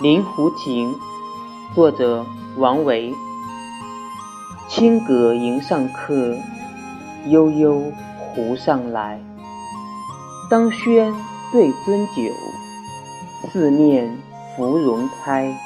《临湖亭》，作者王维。青阁迎上客，悠悠湖上来。当轩对樽酒，四面芙蓉开。